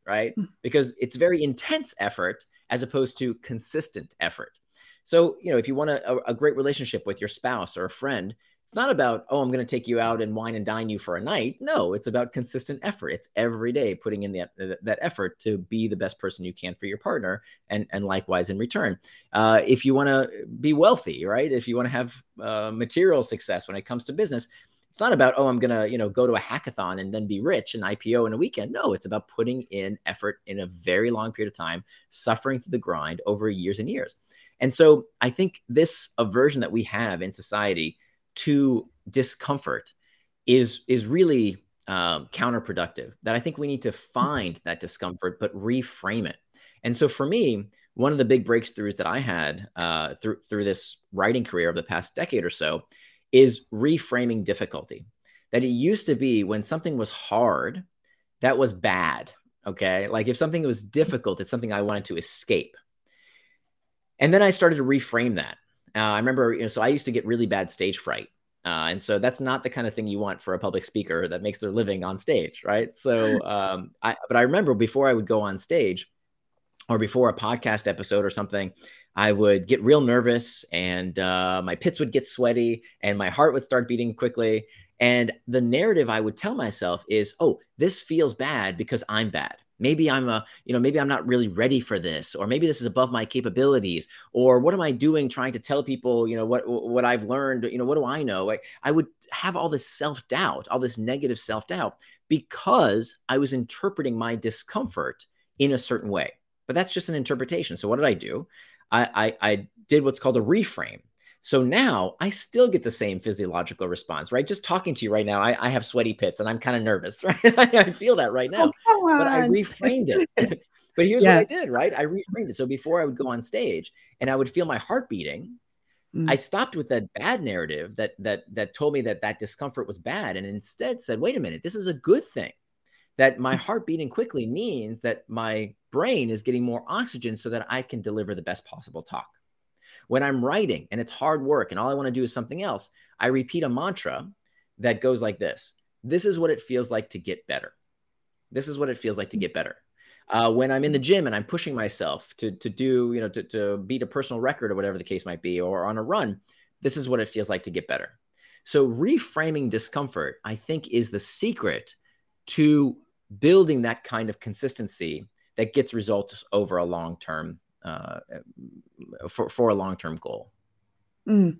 right? Hmm. Because it's very intense effort as opposed to consistent effort. So, you know, if you want a, a great relationship with your spouse or a friend, it's not about, oh, I'm going to take you out and wine and dine you for a night. No, it's about consistent effort. It's every day putting in that, that effort to be the best person you can for your partner and, and likewise in return. Uh, if you want to be wealthy, right? If you want to have uh, material success when it comes to business, it's not about oh i'm gonna you know go to a hackathon and then be rich and ipo in a weekend. No it's about putting in effort in a very long period of time suffering through the grind over years and years. And so i think this aversion that we have in society to discomfort is is really um, counterproductive that i think we need to find that discomfort but reframe it. And so for me one of the big breakthroughs that i had uh, through through this writing career of the past decade or so is reframing difficulty. That it used to be when something was hard, that was bad. Okay. Like if something was difficult, it's something I wanted to escape. And then I started to reframe that. Uh, I remember, you know, so I used to get really bad stage fright. Uh, and so that's not the kind of thing you want for a public speaker that makes their living on stage, right? So, um, I, but I remember before I would go on stage or before a podcast episode or something, I would get real nervous and uh, my pits would get sweaty and my heart would start beating quickly. And the narrative I would tell myself is, oh, this feels bad because I'm bad. Maybe I'm a, you know, maybe I'm not really ready for this, or maybe this is above my capabilities, or what am I doing trying to tell people, you know, what what I've learned, you know, what do I know? I, I would have all this self doubt, all this negative self doubt, because I was interpreting my discomfort in a certain way. But that's just an interpretation. So what did I do? I, I, I did what's called a reframe. So now I still get the same physiological response, right? Just talking to you right now, I, I have sweaty pits and I'm kind of nervous, right? I feel that right now, oh, but I reframed it. but here's yeah. what I did, right? I reframed it. So before I would go on stage and I would feel my heart beating, mm. I stopped with that bad narrative that that that told me that that discomfort was bad, and instead said, "Wait a minute, this is a good thing." That my heart beating quickly means that my brain is getting more oxygen so that I can deliver the best possible talk. When I'm writing and it's hard work and all I want to do is something else, I repeat a mantra that goes like this This is what it feels like to get better. This is what it feels like to get better. Uh, when I'm in the gym and I'm pushing myself to, to do, you know, to, to beat a personal record or whatever the case might be, or on a run, this is what it feels like to get better. So reframing discomfort, I think, is the secret to building that kind of consistency that gets results over a long term uh, for for a long term goal. Mm.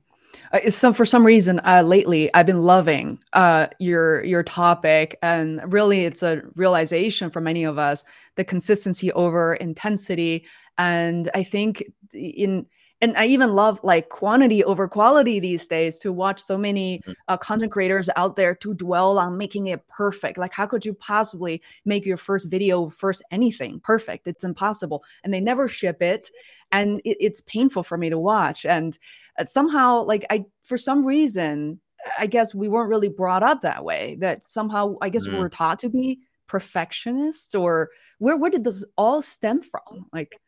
Uh, some for some reason uh, lately I've been loving uh, your your topic, and really it's a realization for many of us the consistency over intensity, and I think in and I even love like quantity over quality these days to watch so many mm-hmm. uh, content creators out there to dwell on making it perfect. Like, how could you possibly make your first video, first anything perfect? It's impossible. And they never ship it. And it, it's painful for me to watch. And uh, somehow, like, I, for some reason, I guess we weren't really brought up that way. That somehow, I guess mm-hmm. we were taught to be perfectionists, or where, where did this all stem from? Like,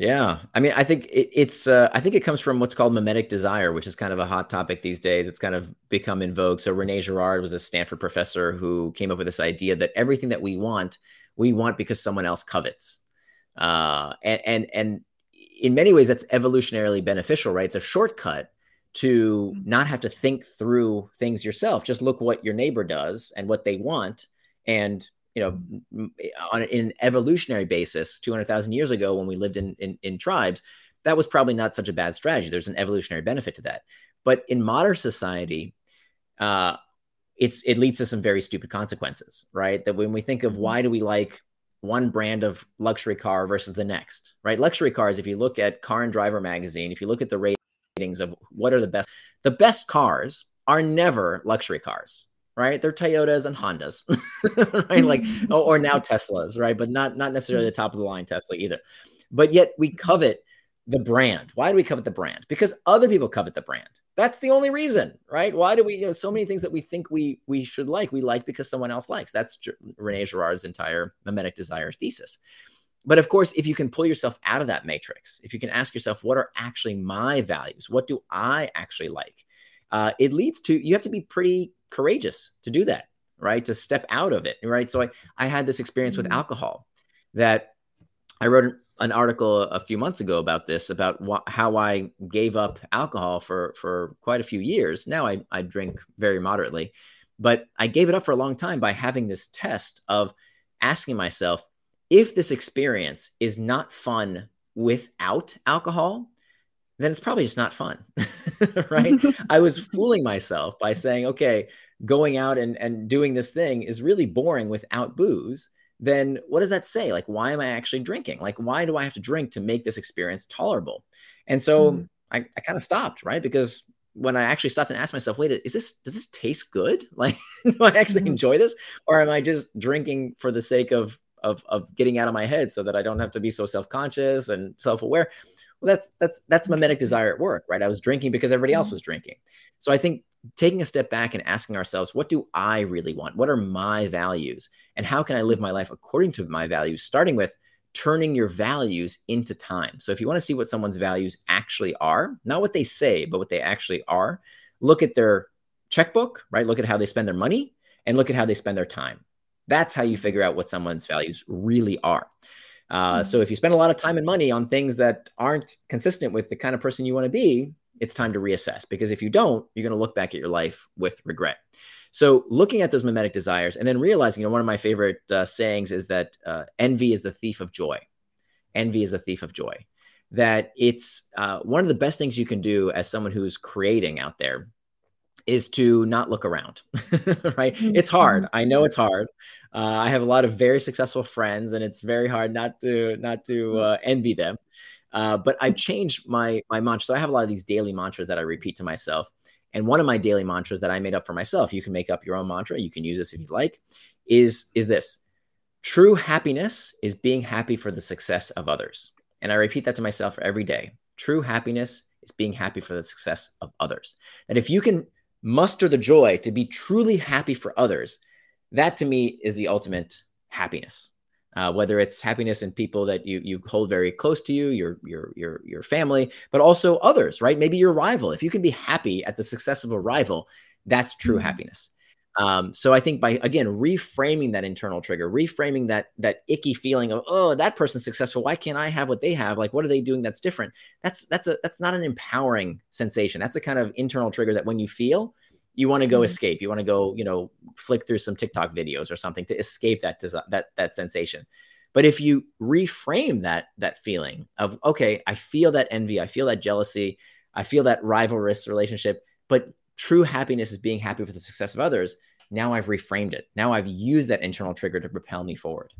yeah, I mean, I think it, it's. Uh, I think it comes from what's called mimetic desire, which is kind of a hot topic these days. It's kind of become in vogue. So Rene Girard was a Stanford professor who came up with this idea that everything that we want, we want because someone else covets, uh, and and and in many ways that's evolutionarily beneficial, right? It's a shortcut to mm-hmm. not have to think through things yourself. Just look what your neighbor does and what they want, and you know, on an evolutionary basis, 200,000 years ago, when we lived in, in, in tribes, that was probably not such a bad strategy. There's an evolutionary benefit to that. But in modern society, uh, it's it leads to some very stupid consequences, right? That when we think of why do we like one brand of luxury car versus the next, right? Luxury cars, if you look at Car and Driver magazine, if you look at the ratings of what are the best, the best cars are never luxury cars right? They're Toyotas and Hondas, right? Like, or, now Teslas, right? But not not necessarily the top of the line Tesla either. But yet we covet the brand. Why do we covet the brand? Because other people covet the brand. That's the only reason, right? Why do we? You know, so many things that we think we we should like, we like because someone else likes. That's Rene Girard's entire mimetic desire thesis. But of course, if you can pull yourself out of that matrix, if you can ask yourself, what are actually my values? What do I actually like? Uh, it leads to you have to be pretty courageous to do that, right? To step out of it, right? So I, I had this experience with mm-hmm. alcohol that I wrote an article a few months ago about this, about wh- how I gave up alcohol for, for quite a few years. Now I, I drink very moderately, but I gave it up for a long time by having this test of asking myself if this experience is not fun without alcohol, then it's probably just not fun. right. I was fooling myself by saying, okay, going out and, and doing this thing is really boring without booze. Then what does that say? Like, why am I actually drinking? Like, why do I have to drink to make this experience tolerable? And so mm. I, I kind of stopped, right? Because when I actually stopped and asked myself, wait, is this does this taste good? Like, do I actually mm. enjoy this, or am I just drinking for the sake of of of getting out of my head so that I don't have to be so self conscious and self aware? Well that's that's that's mimetic desire at work right? I was drinking because everybody else mm-hmm. was drinking. So i think taking a step back and asking ourselves what do i really want? What are my values? And how can i live my life according to my values starting with turning your values into time. So if you want to see what someone's values actually are not what they say but what they actually are look at their checkbook right? Look at how they spend their money and look at how they spend their time. That's how you figure out what someone's values really are uh, mm-hmm. So if you spend a lot of time and money on things that aren't consistent with the kind of person you want to be, it's time to reassess because if you don't, you're going to look back at your life with regret. So looking at those mimetic desires and then realizing, you know, one of my favorite uh, sayings is that uh, envy is the thief of joy. Envy is the thief of joy. That it's uh, one of the best things you can do as someone who's creating out there is to not look around, right? Mm-hmm. It's hard. I know it's hard. Uh, I have a lot of very successful friends, and it's very hard not to not to mm-hmm. uh, envy them. Uh, but I've changed my my mantra. So I have a lot of these daily mantras that I repeat to myself. And one of my daily mantras that I made up for myself, you can make up your own mantra. You can use this if you like. Is is this? True happiness is being happy for the success of others. And I repeat that to myself every day. True happiness is being happy for the success of others. That if you can muster the joy to be truly happy for others, that to me is the ultimate happiness. Uh, whether it's happiness in people that you you hold very close to you, your your your your family, but also others, right? Maybe your rival. If you can be happy at the success of a rival, that's true mm-hmm. happiness. Um, so I think by again reframing that internal trigger, reframing that that icky feeling of oh that person's successful, why can't I have what they have? Like what are they doing that's different? That's that's a that's not an empowering sensation. That's a kind of internal trigger that when you feel, you want to go mm-hmm. escape. You want to go you know flick through some TikTok videos or something to escape that that that sensation. But if you reframe that that feeling of okay, I feel that envy, I feel that jealousy, I feel that rivalrous relationship, but true happiness is being happy with the success of others. Now I've reframed it. Now I've used that internal trigger to propel me forward.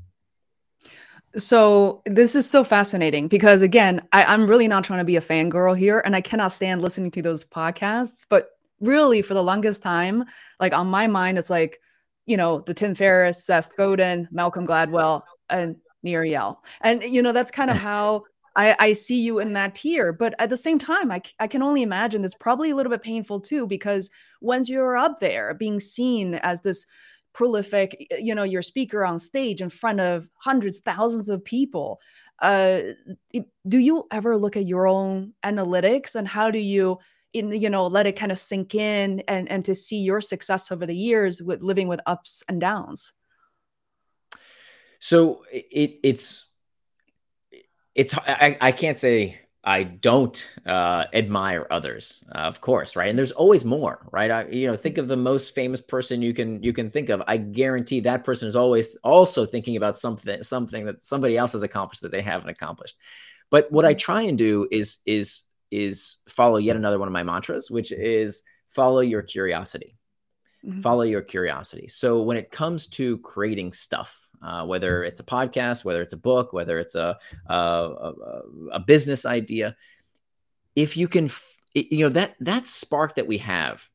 So this is so fascinating because again, I, am really not trying to be a fangirl here, and I cannot stand listening to those podcasts. But really, for the longest time, like on my mind, it's like, you know, the Tim Ferriss, Seth Godin, Malcolm Gladwell, and Nir Eyal. And you know, that's kind of how I, I see you in that tier. But at the same time, I, I can only imagine it's probably a little bit painful too, because once you're up there being seen as this prolific you know your speaker on stage in front of hundreds thousands of people uh do you ever look at your own analytics and how do you in you know let it kind of sink in and and to see your success over the years with living with ups and downs so it it's it's I, I can't say I don't uh, admire others, uh, of course, right? And there's always more, right? I, you know, think of the most famous person you can you can think of. I guarantee that person is always also thinking about something something that somebody else has accomplished that they haven't accomplished. But what I try and do is is is follow yet another one of my mantras, which is follow your curiosity. Mm-hmm. Follow your curiosity. So when it comes to creating stuff, uh, whether it's a podcast, whether it's a book, whether it's a, a, a, a business idea. If you can, you know, that, that spark that we have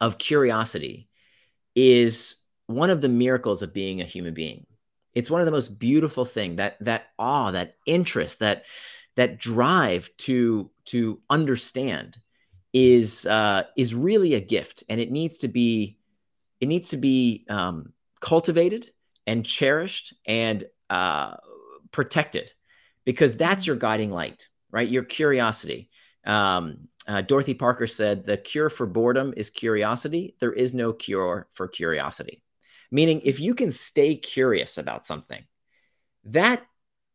of curiosity is one of the miracles of being a human being. It's one of the most beautiful thing that, that awe, that interest, that, that drive to, to understand is, uh, is really a gift and it needs to be, it needs to be, um, cultivated and cherished and uh, protected because that's your guiding light, right? Your curiosity. Um, uh, Dorothy Parker said, The cure for boredom is curiosity. There is no cure for curiosity. Meaning, if you can stay curious about something, that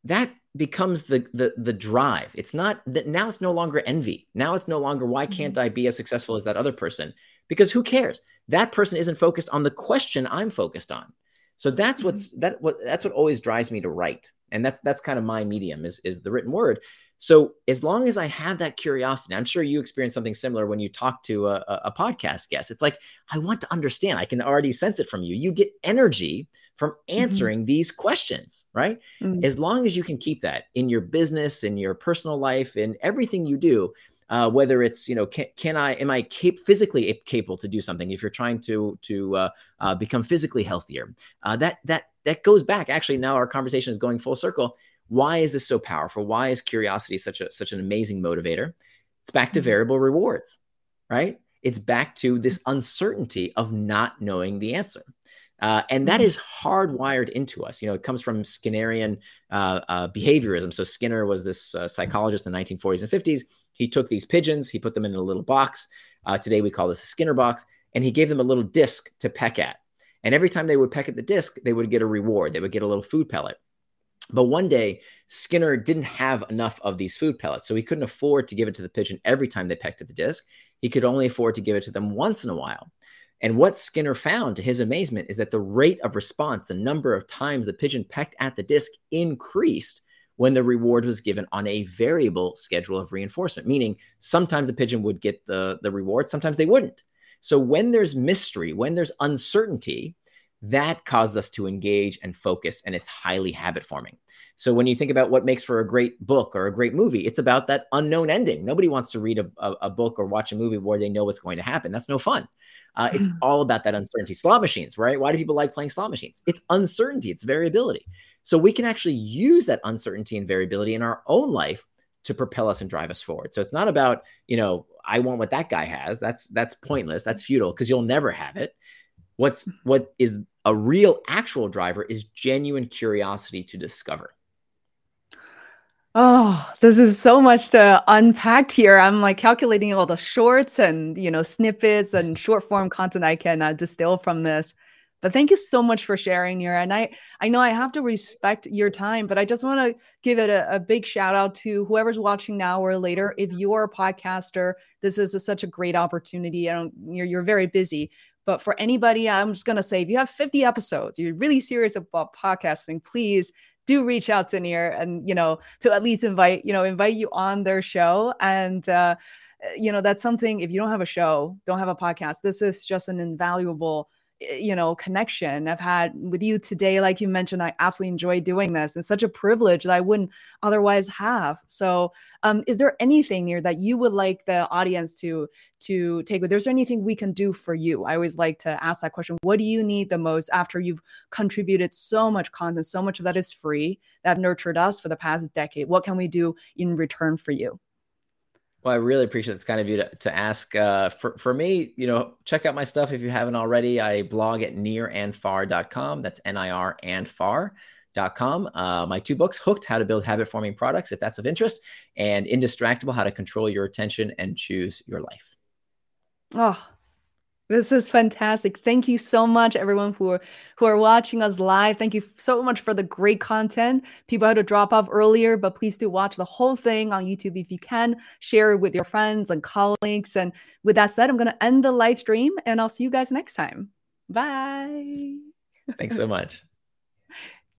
that becomes the the the drive. It's not that now it's no longer envy. Now it's no longer why can't mm-hmm. I be as successful as that other person? Because who cares? That person isn't focused on the question I'm focused on. So that's mm-hmm. what's that what that's what always drives me to write. And that's that's kind of my medium is is the written word. So as long as I have that curiosity, I'm sure you experience something similar when you talk to a, a, podcast guest. It's like I want to understand. I can already sense it from you. You get energy from mm-hmm. answering mm-hmm. these questions, right? Mm-hmm. As long as you can keep that in your business, in your personal life, in everything you do, uh, whether it's you know can, can I am I cap- physically capable to do something if you're trying to to uh, uh, become physically healthier uh, that that that goes back actually now our conversation is going full circle why is this so powerful why is curiosity such a such an amazing motivator it's back to mm-hmm. variable rewards right it's back to this uncertainty of not knowing the answer uh, and that mm-hmm. hardwired into us. You know, it comes from Skinnerian uh, uh, behaviorism. So Skinner was this uh, psychologist in the 1940s and 50s. He took these pigeons, he put them in a little box. Uh, today we call this a Skinner box, and he gave them a little disc to peck at. And every time they would peck at the disc, they would get a reward. They would get a little food pellet. But one day, Skinner didn't have enough of these food pellets, so he couldn't afford to give it to the pigeon every time they pecked at the disc. He could only afford to give it to them once in a while. And what Skinner found, to his amazement, is that the rate of response, the number of times the pigeon pecked at the disc, increased when the reward was given on a variable schedule of reinforcement, meaning sometimes the pigeon would get the, the reward, sometimes they wouldn't. So when there's mystery, when there's uncertainty, that causes us to engage and focus, and it's highly habit forming. So when you think about what makes for a great book or a great movie, it's about that unknown ending. Nobody wants to read a, a, a book or watch a movie where they know what's going to happen. That's no fun. Uh, it's all about that uncertainty. Slot machines, right? Why do people like playing slot machines? It's uncertainty, it's variability. So we can actually use that uncertainty and variability in our own life to propel us and drive us forward. So it's not about, you know, I want what that guy has. That's that's pointless. That's futile because you'll never have it. What's what is a real actual driver is genuine curiosity to discover. Oh, this is so much to unpack here. I'm like calculating all the shorts and you know snippets and short form content I can uh, distill from this. But thank you so much for sharing here. And I I know I have to respect your time, but I just want to give it a, a, big shout out to whoever's watching now or later. If you're a podcaster, this is a, such a great opportunity. I don't you're you're very busy, but for anybody, I'm just going to say if you have 50 episodes, you're really serious about podcasting, please do reach out to Nir and, you know, to at least invite, you know, invite you on their show. And, uh, you know, that's something, if you don't have a show, don't have a podcast, this is just an invaluable you know connection i've had with you today like you mentioned i absolutely enjoy doing this it's such a privilege that i wouldn't otherwise have so um, is there anything here that you would like the audience to to take with there's anything we can do for you? I always like to ask that question what do you need the most after you've contributed so much content so much of that is free that nurtured us for the past decade what can we do in return for you well, I really appreciate this kind of you to, to ask. Uh, for, for me, you know, check out my stuff if you haven't already. I blog at nirandfar.com. That's N-I-R and far far.com. Uh, my two books, Hooked, How to Build Habit Forming Products, if that's of interest, and Indistractable, How to Control Your Attention and Choose Your Life. Oh, this is fantastic. Thank you so much, everyone who are who are watching us live. Thank you so much for the great content. People had to drop off earlier, but please do watch the whole thing on YouTube if you can. Share it with your friends and colleagues. And with that said, I'm going to end the live stream, and I'll see you guys next time. Bye. Thanks so much.